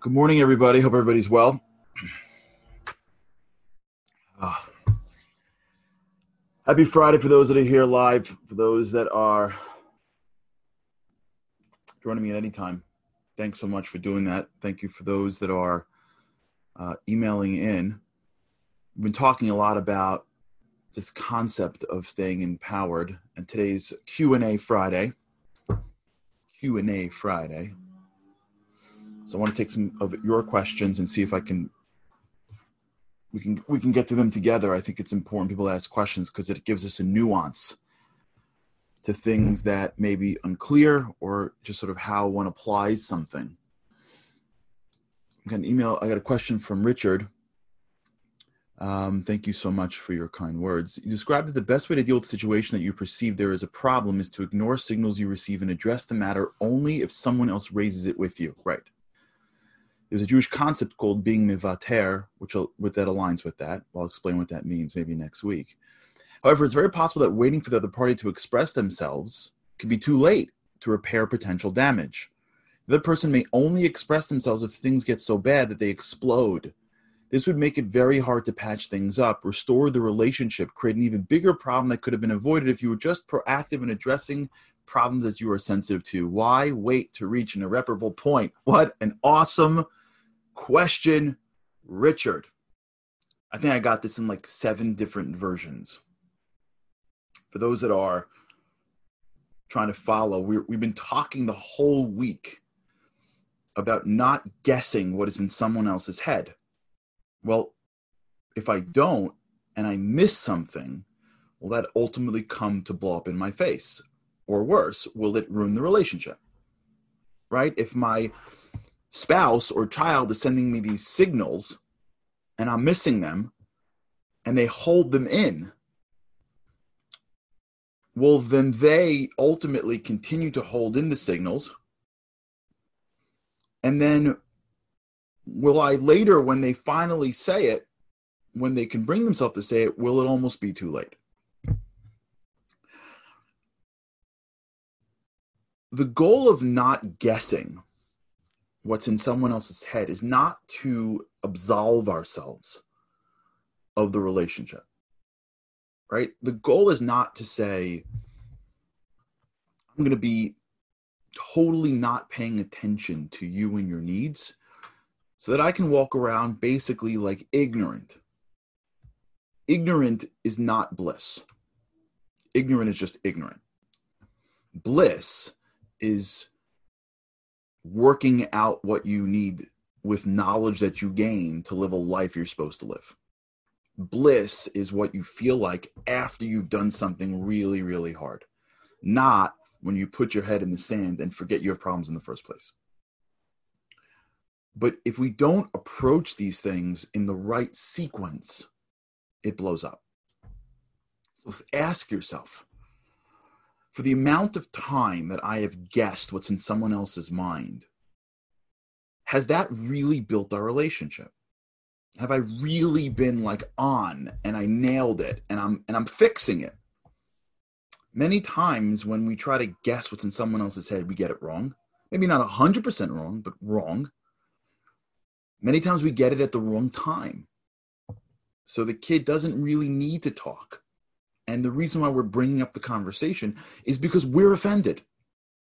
Good morning, everybody. Hope everybody's well. Ah. Happy Friday for those that are here live, for those that are joining me at any time. Thanks so much for doing that. Thank you for those that are uh, emailing in. We've been talking a lot about this concept of staying empowered, and today's Q and A Friday. Q and A Friday. So I want to take some of your questions and see if I can we can we can get to them together. I think it's important people ask questions because it gives us a nuance to things that may be unclear or just sort of how one applies something. I got an email. I got a question from Richard. Um, thank you so much for your kind words. You described that the best way to deal with the situation that you perceive there is a problem is to ignore signals you receive and address the matter only if someone else raises it with you. Right there's a Jewish concept called being mivater, which, which that aligns with that. I'll explain what that means maybe next week. However, it's very possible that waiting for the other party to express themselves could be too late to repair potential damage. The person may only express themselves if things get so bad that they explode. This would make it very hard to patch things up, restore the relationship, create an even bigger problem that could have been avoided if you were just proactive in addressing problems that you are sensitive to. Why wait to reach an irreparable point? What an awesome question Richard. I think I got this in like seven different versions. For those that are trying to follow, we have been talking the whole week about not guessing what is in someone else's head. Well, if I don't and I miss something, will that ultimately come to blow up in my face? Or worse, will it ruin the relationship? Right? If my spouse or child is sending me these signals and I'm missing them and they hold them in, well, then they ultimately continue to hold in the signals. And then will I later, when they finally say it, when they can bring themselves to say it, will it almost be too late? The goal of not guessing what's in someone else's head is not to absolve ourselves of the relationship right? The goal is not to say i'm going to be totally not paying attention to you and your needs so that i can walk around basically like ignorant. Ignorant is not bliss. Ignorant is just ignorant. Bliss is working out what you need with knowledge that you gain to live a life you're supposed to live. Bliss is what you feel like after you've done something really, really hard, not when you put your head in the sand and forget you have problems in the first place. But if we don't approach these things in the right sequence, it blows up. So ask yourself for the amount of time that I have guessed what's in someone else's mind, has that really built our relationship? Have I really been like on and I nailed it and I'm and I'm fixing it? Many times when we try to guess what's in someone else's head, we get it wrong. Maybe not 100% wrong, but wrong. Many times we get it at the wrong time. So the kid doesn't really need to talk and the reason why we're bringing up the conversation is because we're offended.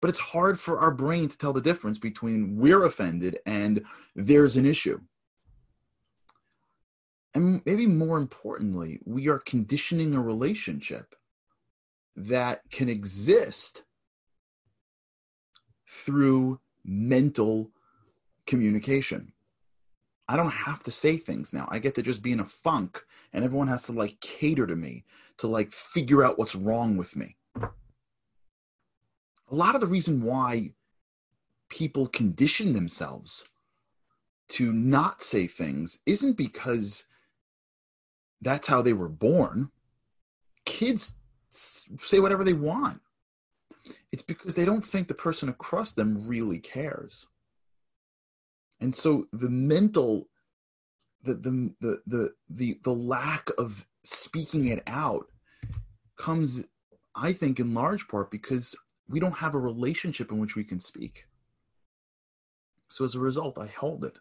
But it's hard for our brain to tell the difference between we're offended and there's an issue. And maybe more importantly, we are conditioning a relationship that can exist through mental communication. I don't have to say things now. I get to just be in a funk and everyone has to like cater to me to like figure out what's wrong with me. A lot of the reason why people condition themselves to not say things isn't because that's how they were born. Kids say whatever they want. It's because they don't think the person across them really cares. And so the mental the the the the the, the lack of speaking it out comes i think in large part because we don't have a relationship in which we can speak So as a result, I hold it.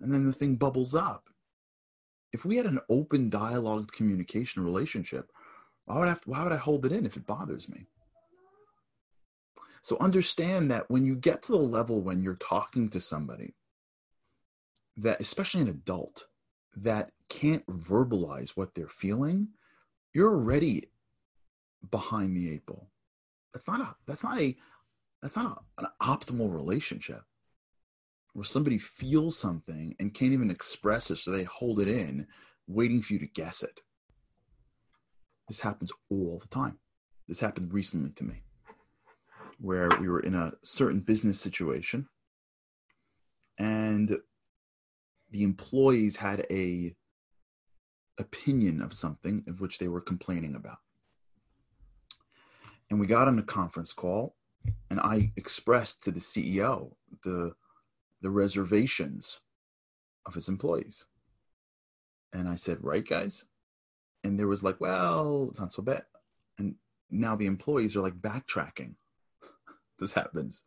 And then the thing bubbles up. If we had an open dialogue communication relationship, why would I, have to, why would I hold it in if it bothers me? So understand that when you get to the level when you're talking to somebody, that especially an adult, that can't verbalize what they're feeling, you're already behind the eight ball. That's not a that's not a that's not a, an optimal relationship where somebody feels something and can't even express it, so they hold it in, waiting for you to guess it. This happens all the time. This happened recently to me, where we were in a certain business situation, and the employees had a opinion of something of which they were complaining about. And we got on a conference call, and I expressed to the CEO the the reservations of his employees. And I said, "Right, guys." And there was like, "Well, it's not so bad." And now the employees are like backtracking. this happens.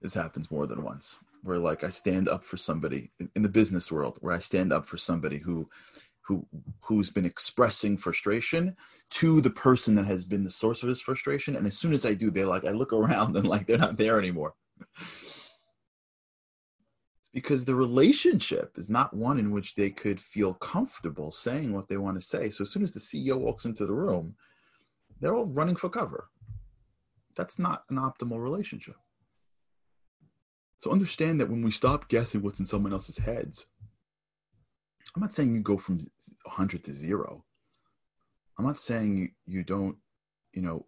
This happens more than once. Where like I stand up for somebody in the business world, where I stand up for somebody who who who's been expressing frustration to the person that has been the source of his frustration. And as soon as i do they're like i look around and like they're not there anymore. Because the relationship is not one in which they could feel comfortable saying what they want to say. So as soon as the ceo walks into the room they're all running for cover. That's not an optimal relationship. So understand that when we stop guessing what's in someone else's heads I'm not saying you go from 100 to zero. I'm not saying you, you don't, you know,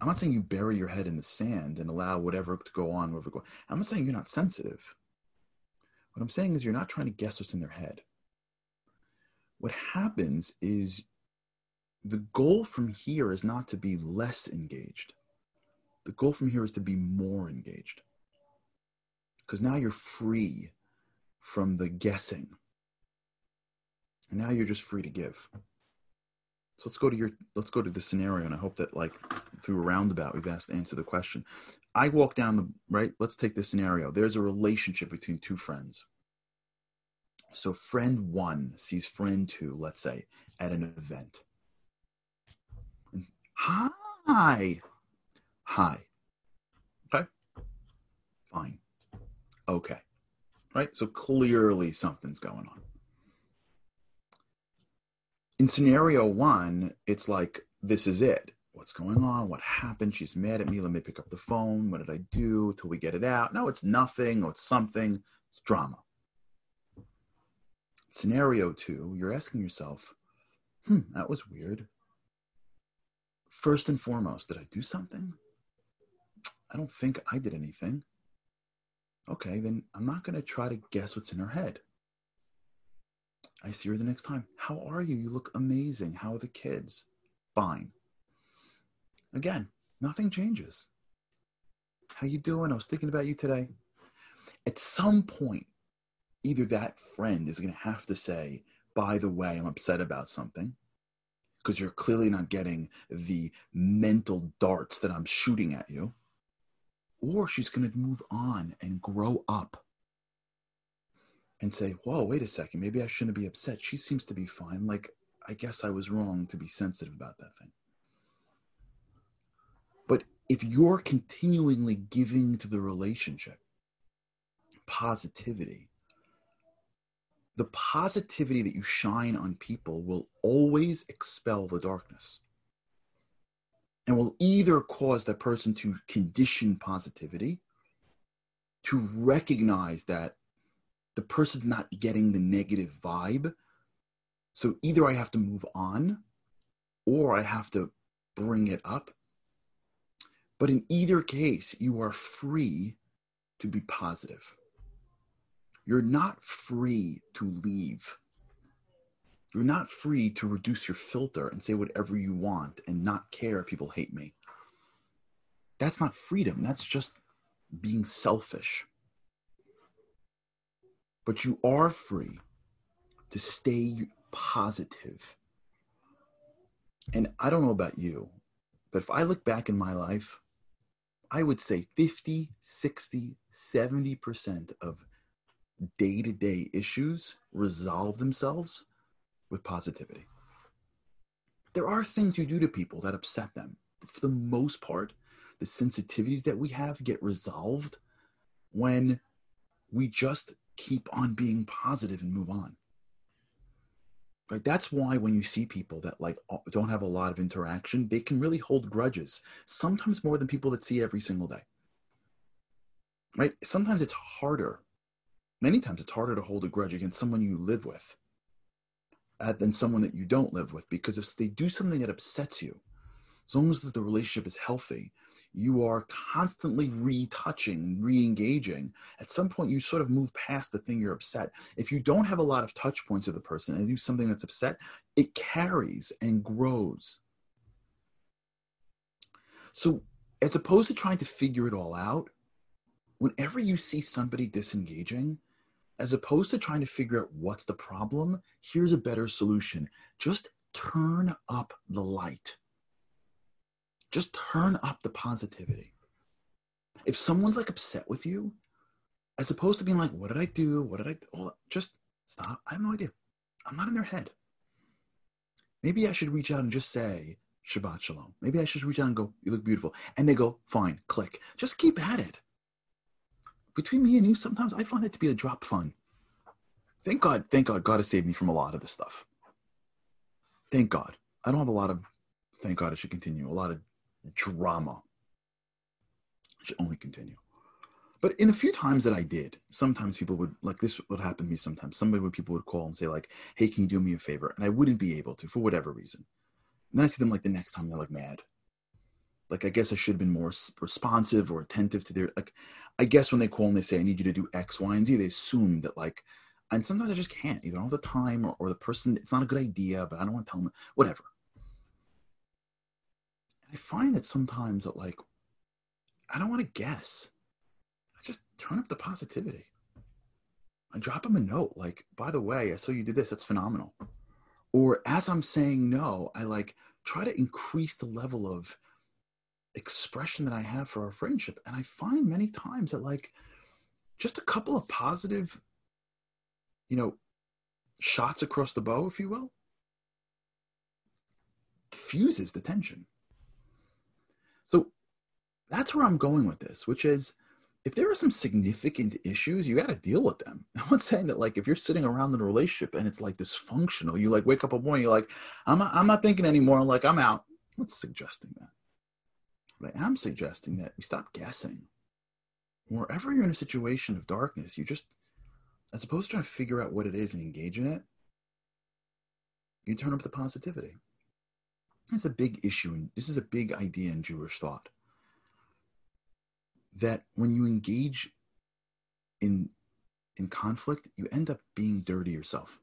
I'm not saying you bury your head in the sand and allow whatever to go on, whatever go. I'm not saying you're not sensitive. What I'm saying is you're not trying to guess what's in their head. What happens is the goal from here is not to be less engaged. The goal from here is to be more engaged. Because now you're free from the guessing. And now you're just free to give. So let's go to your let's go to the scenario and I hope that like through a roundabout we've asked to answer the question. I walk down the right, let's take this scenario. There's a relationship between two friends. So friend one sees friend two, let's say, at an event. Hi. Hi. Okay. Fine. Okay right? So clearly something's going on. In scenario one, it's like, this is it. What's going on? What happened? She's mad at me. Let me pick up the phone. What did I do till we get it out? No, it's nothing or it's something. It's drama. Scenario two, you're asking yourself, hmm, that was weird. First and foremost, did I do something? I don't think I did anything. Okay, then I'm not going to try to guess what's in her head. I see her the next time. How are you? You look amazing. How are the kids? Fine. Again, nothing changes. How you doing? I was thinking about you today. At some point, either that friend is going to have to say, by the way, I'm upset about something because you're clearly not getting the mental darts that I'm shooting at you or she's going to move on and grow up and say, whoa, wait a second, maybe I shouldn't be upset. She seems to be fine. Like, I guess I was wrong to be sensitive about that thing. But if you're continually giving to the relationship positivity, the positivity that you shine on people will always expel the darkness and will either cause that person to condition positivity, to recognize that the person's not getting the negative vibe. So either I have to move on or I have to bring it up. But in either case, you are free to be positive. You're not free to leave you're not free to reduce your filter and say whatever you want and not care if people hate me. That's not freedom. That's just being selfish. But you are free to stay positive. And I don't know about you, but if I look back in my life, I would say 50, 60, 70% of day to day issues resolve themselves with positivity. There are things you do to people that upset them. For the most part, the sensitivities that we have get resolved when we just keep on being positive and move on. Right? That's why when you see people that like don't have a lot of interaction, they can really hold grudges, sometimes more than people that see every single day. Right? Sometimes it's harder. Many times it's harder to hold a grudge against someone you live with Uh, than someone that you don't live with because if they do something that upsets you, as long as the relationship is healthy, you are constantly retouching, re-engaging. At some point, you sort of move past the thing you're upset. If you don't have a lot of touch points with the person and do something that's upset, it carries and grows. So, as opposed to trying to figure it all out, whenever you see somebody disengaging, as opposed to trying to figure out what's the problem, here's a better solution. Just turn up the light just turn up the positivity. If someone's like upset with you, as opposed to being like, what did I do? What did I do? Well, just stop. I have no idea. I'm not in their head. Maybe I should reach out and just say, Shabbat Shalom. Maybe I should reach out and go, you look beautiful. And they go, fine, click. Just keep at it. Between me and you, sometimes I find it to be a drop fun. Thank God, thank God, God has saved me from a lot of this stuff. Thank God. I don't have a lot of, thank God it should continue, a lot of drama. I should only continue. But in the few times that I did, sometimes people would like this would happen to me sometimes. Somebody would people would call and say, like, hey, can you do me a favor? And I wouldn't be able to for whatever reason. And then I see them like the next time they're like mad. Like I guess I should have been more responsive or attentive to their like I guess when they call and they say I need you to do X, Y, and Z, they assume that like and sometimes I just can't. Either I the time or, or the person it's not a good idea, but I don't want to tell them whatever. I find that sometimes that like I don't want to guess. I just turn up the positivity. I drop them a note like, by the way, I saw you did this. That's phenomenal. Or as I'm saying no, I like try to increase the level of expression that I have for our friendship. And I find many times that like just a couple of positive, you know, shots across the bow, if you will, diffuses the tension. So that's where I'm going with this, which is if there are some significant issues, you got to deal with them. I'm not saying that like if you're sitting around in a relationship and it's like dysfunctional, you like wake up a morning, you're like, I'm not, I'm not thinking anymore. I'm like, I'm out. Not suggesting that. But I am suggesting that we stop guessing. Wherever you're in a situation of darkness, you just, as opposed to trying to figure out what it is and engage in it, you turn up the positivity. That's a big issue, and this is a big idea in Jewish thought. That when you engage in in conflict, you end up being dirty yourself.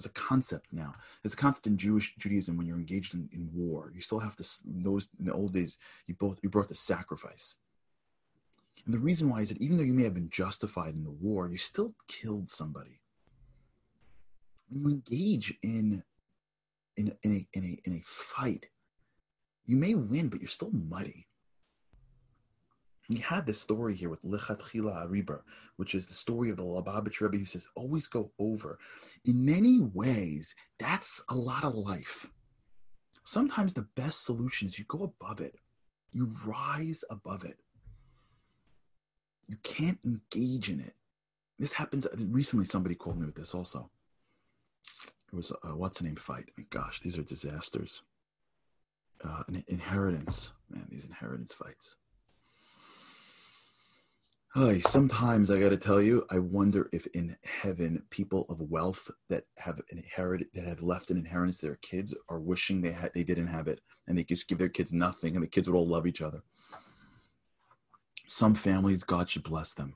There's a concept now. There's a concept in Jewish Judaism when you're engaged in, in war. You still have to those in the old days. You both you brought the sacrifice. And the reason why is that even though you may have been justified in the war, you still killed somebody. When you engage in in, in, a, in, a, in a fight, you may win, but you're still muddy. We had this story here with Lichatchila Ariba, which is the story of the Lubavitch Rebbe who says, always go over. In many ways, that's a lot of life. Sometimes the best solution is you go above it, you rise above it. You can't engage in it. This happens recently, somebody called me with this also. It was a what's the name fight. gosh, these are disasters. Uh, an inheritance, man, these inheritance fights. Hi, sometimes I got to tell you, I wonder if in heaven, people of wealth that have inherited, that have left an inheritance to their kids, are wishing they had, they didn't have it, and they just give their kids nothing, and the kids would all love each other. Some families, God should bless them.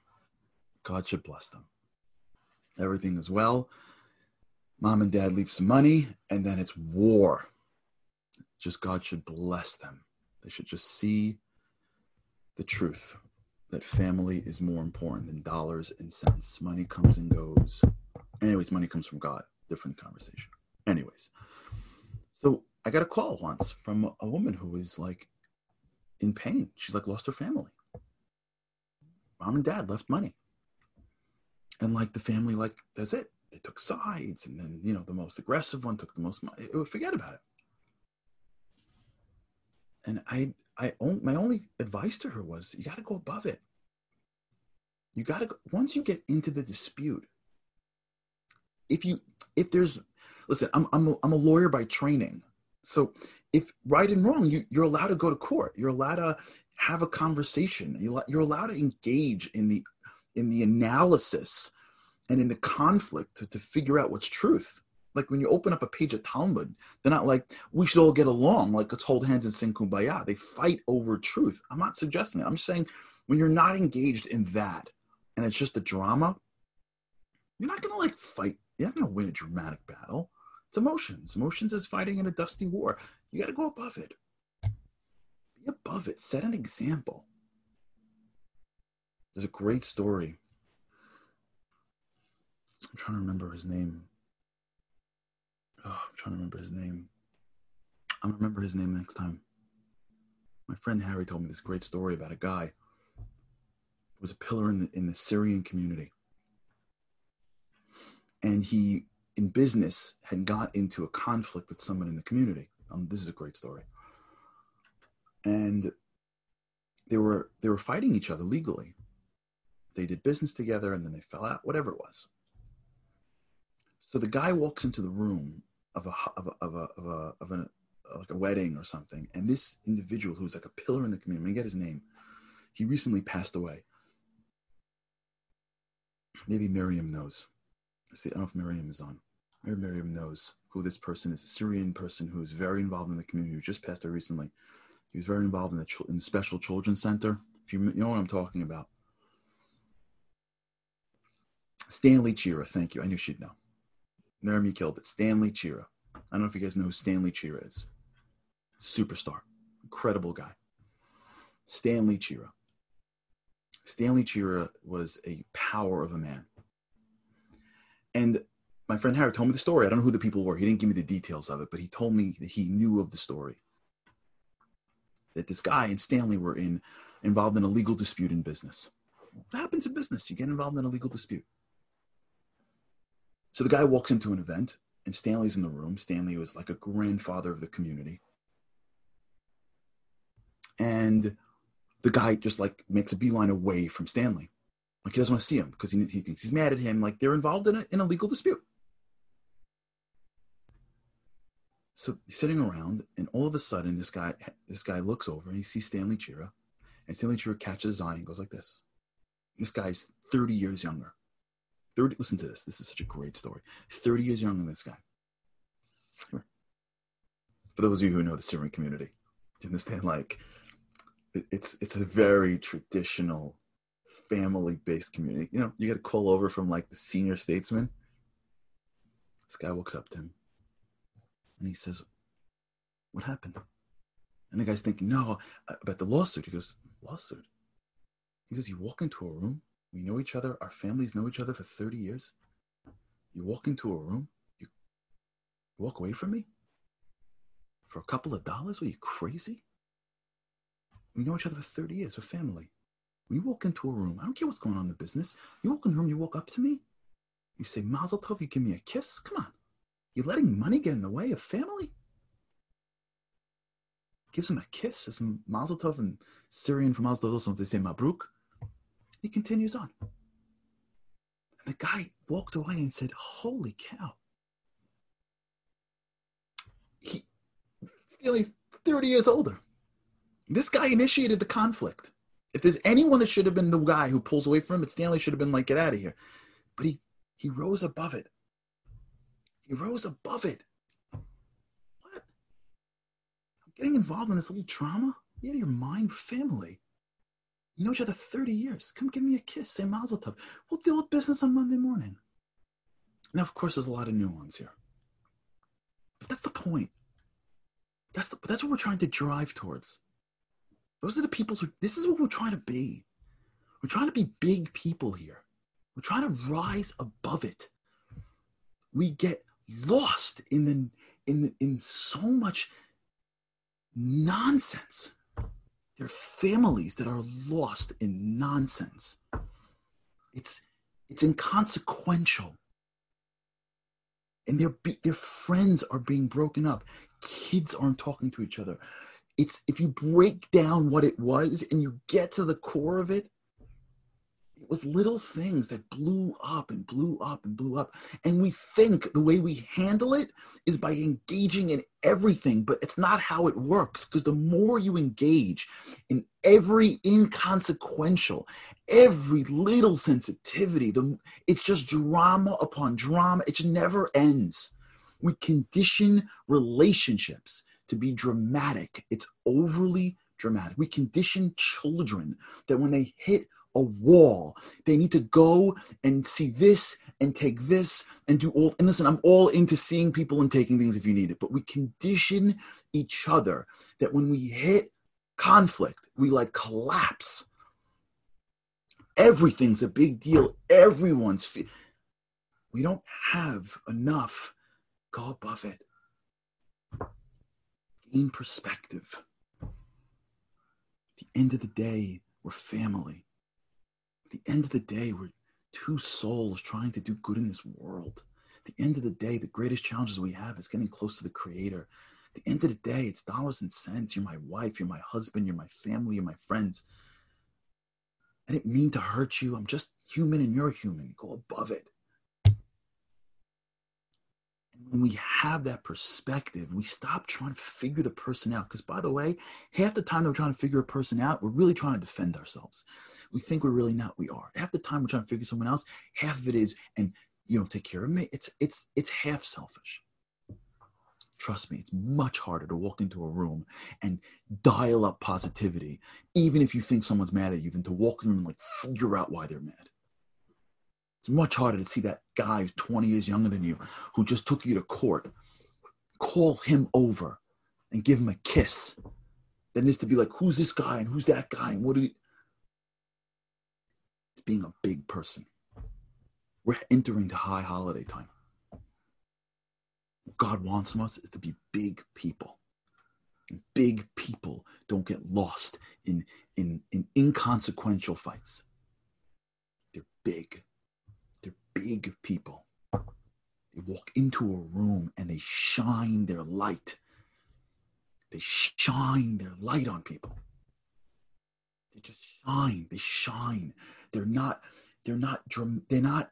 God should bless them. Everything is well mom and dad leave some money, and then it's war. Just God should bless them. They should just see the truth that family is more important than dollars and cents. Money comes and goes. Anyways, money comes from God. Different conversation. Anyways, so I got a call once from a woman who was like in pain. She's like lost her family. mom and dad left money. And like the family, like, that's it. They took sides. And then, you know, the most aggressive one took the most money. It would forget about it. And I, I, my only advice to her was you got to go above it. You got to, once you get into the dispute, if you, if there's, listen, I'm, I'm, a, I'm a lawyer by training. So if right and wrong, you, you're allowed to go to court. You're allowed to have a conversation. You're allowed to engage in the in the analysis and in the conflict to, to figure out what's truth. Like when you open up a page of Talmud, they're not like, we should all get along, like let's hold hands and sing kumbaya. They fight over truth. I'm not suggesting that. I'm saying when you're not engaged in that and it's just a drama, you're not gonna like fight, you're not gonna win a dramatic battle. It's emotions. Emotions is fighting in a dusty war. You gotta go above it be above it. Set an example. There's a great story. I'm trying to remember his name. Oh, I'm trying to remember his name. I'm gonna remember his name next time. My friend Harry told me this great story about a guy who was a pillar in the, in the Syrian community. And he, in business, had got into a conflict with someone in the community. Um, this is a great story and they were they were fighting each other legally. They did business together and then they fell out, whatever it was. So the guy walks into the room of a of a of a of a, of a like a wedding or something, and this individual who's like a pillar in the community, I get his name. He recently passed away. Maybe Miriam knows. I see. I don't know if Miriam is on. Maybe Miriam knows who this person is. A Syrian person who's very involved in the community who just passed away recently. He was very involved in the, in the Special Children's Center. If you, you know what I'm talking about. Stanley Chera, thank you. I knew she'd know. Nermi killed it. Stanley Chera. I don't know if you guys know who Stanley Chera is. Superstar. Incredible guy. Stanley Chera. Stanley Chera was a power of a man. And my friend Harry told me the story. I don't know who the people were. He didn't give me the details of it, but he told me that he knew of the story that this guy and Stanley were in involved in a legal dispute in business. That happens in business. You get involved in a legal dispute. So the guy walks into an event and Stanley's in the room. Stanley was like a grandfather of the community. And the guy just like makes a beeline away from Stanley. Like he doesn't want to see him because he, he thinks he's mad at him. Like they're involved in a, in a legal dispute. So he's sitting around, and all of a sudden, this guy this guy looks over and he sees Stanley Chera, and Stanley Chera catches his eye and goes like this. This guy's 30 years younger. 30, listen to this. This is such a great story. 30 years younger than this guy. For those of you who know the Syrian community, do you understand like it's it's a very traditional family-based community. You know, you get a call over from like the senior statesman. This guy walks up to him and he says, What happened? And the guy's thinking, No, uh, about the lawsuit. He goes, Lawsuit? He says, You walk into a room, we know each other, our families know each other for 30 years. You walk into a room, you walk away from me for a couple of dollars? Are you crazy? We know each other for 30 years, we're family. You walk into a room, I don't care what's going on in the business. You walk in the room, you walk up to me, you say, Mazel Tov, you give me a kiss? Come on. You're letting money get in the way of family? Gives him a kiss. It's Mazel Tov and Syrian for Mazel Tov they say Mabruk. He continues on. And the guy walked away and said, Holy cow. He, he's 30 years older. This guy initiated the conflict. If there's anyone that should have been the guy who pulls away from it, Stanley should have been like, get out of here. But he, he rose above it. He rose above it. What? I'm getting involved in this little trauma? You of your mind, family. Know each other 30 years. Come give me a kiss. Say mazel tov. We'll deal with business on Monday morning. Now, of course, there's a lot of nuance here. But that's the point. That's, the, that's what we're trying to drive towards. Those are the people who, this is what we're trying to be. We're trying to be big people here. We're trying to rise above it. We get lost in the in in so much nonsense. There are families that are lost in nonsense. It's it's inconsequential. And their their friends are being broken up. Kids aren't talking to each other. It's if you break down what it was and you get to the core of it, it was little things that blew up and blew up and blew up. And we think the way we handle it is by engaging in everything, but it's not how it works. Because the more you engage in every inconsequential, every little sensitivity, the, it's just drama upon drama. It never ends. We condition relationships to be dramatic. It's overly dramatic. We condition children that when they hit a wall. They need to go and see this and take this and do all. And listen, I'm all into seeing people and taking things if you need it, but we condition each other that when we hit conflict, we like collapse. Everything's a big deal. Everyone's. We don't have enough. Go above it. Gain perspective. At the end of the day, we're family the end of the day, we're two souls trying to do good in this world. At the end of the day, the greatest challenges we have is getting close to the Creator. At the end of the day, it's dollars and cents. You're my wife, you're my husband, you're my family, you're my friends. I didn't mean to hurt you. I'm just human and you're human. Go above it when we have that perspective, we stop trying to figure the person out. Because, by the way, half the time that we're trying to figure a person out, we're really trying to defend ourselves. We think we're really not. We are. Half the time we're trying to figure someone else. Half of it is, and you don't take care of me. It's it's it's half selfish. Trust me, it's much harder to walk into a room and dial up positivity, even if you think someone's mad at you, than to walk in and like figure out why they're mad. It's much harder to see that guy who's 20 years younger than you who just took you to court, call him over and give him a kiss than is to be like, who's this guy and who's that guy and what do you. It's being a big person. We're entering the high holiday time. What God wants from us is to be big people. Big people don't get lost in, in, in inconsequential fights. They're big big people. They walk into a room and they shine their light. They shine their light on people. They just shine. They shine. They're not, they're not, they're not,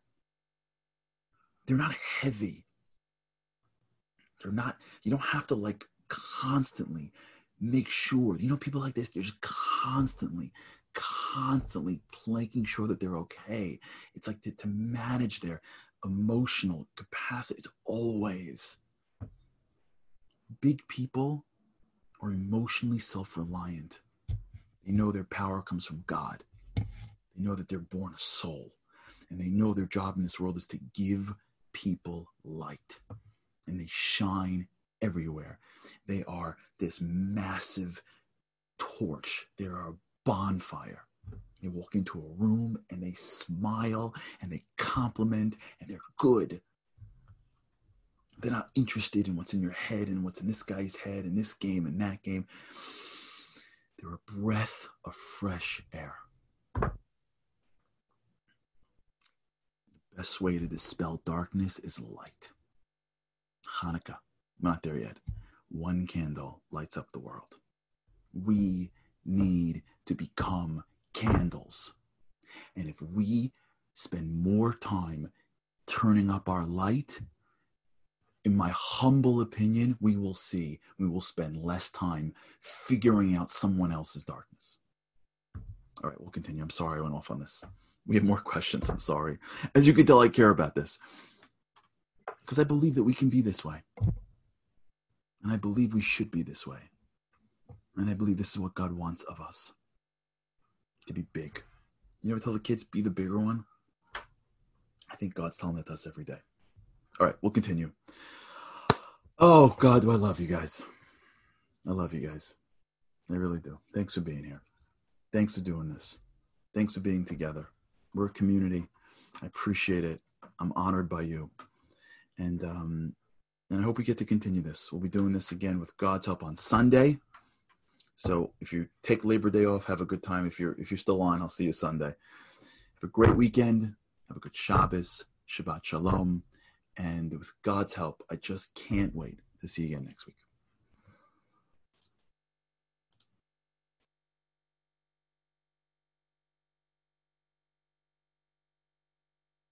they're not heavy. They're not, you don't have to like constantly make sure. You know, people like this, they're just constantly constantly making sure that they're okay. It's like to, to manage their emotional capacity. It's always big people are emotionally self reliant. They know their power comes from God. They know that they're born a soul. And they know their job in this world is to give people light. And they shine everywhere. They are this massive torch. They are a bonfire. They walk into a room and they smile and they compliment and they're good. They're not interested in what's in your head and what's in this guy's head and this game and that game. They're a breath of fresh air. The best way to dispel darkness is light. Hanukkah, not there yet. One candle lights up the world. We need to become candles. And if we spend more time turning up our light, in my humble opinion, we will see we will spend less time figuring out someone else's darkness. All right, we'll continue. I'm sorry I went off on this. We have more questions. I'm sorry. As you can tell, I care about this because I believe that we can be this way. And I believe we should be this way. And I believe this is what God wants of us to be big. You ever tell the kids, be the bigger one? I think God's telling that to us every day. All right, we'll continue. Oh, God, do I love you guys. I love you guys. I really do. Thanks for being here. Thanks for doing this. Thanks for being together. We're a community. I appreciate it. I'm honored by you. And um, and I hope we get to continue this. We'll be doing this again with God's help on Sunday. So if you take Labor Day off, have a good time. If you're if you're still on, I'll see you Sunday. Have a great weekend. Have a good Shabbos, Shabbat Shalom. And with God's help, I just can't wait to see you again next week.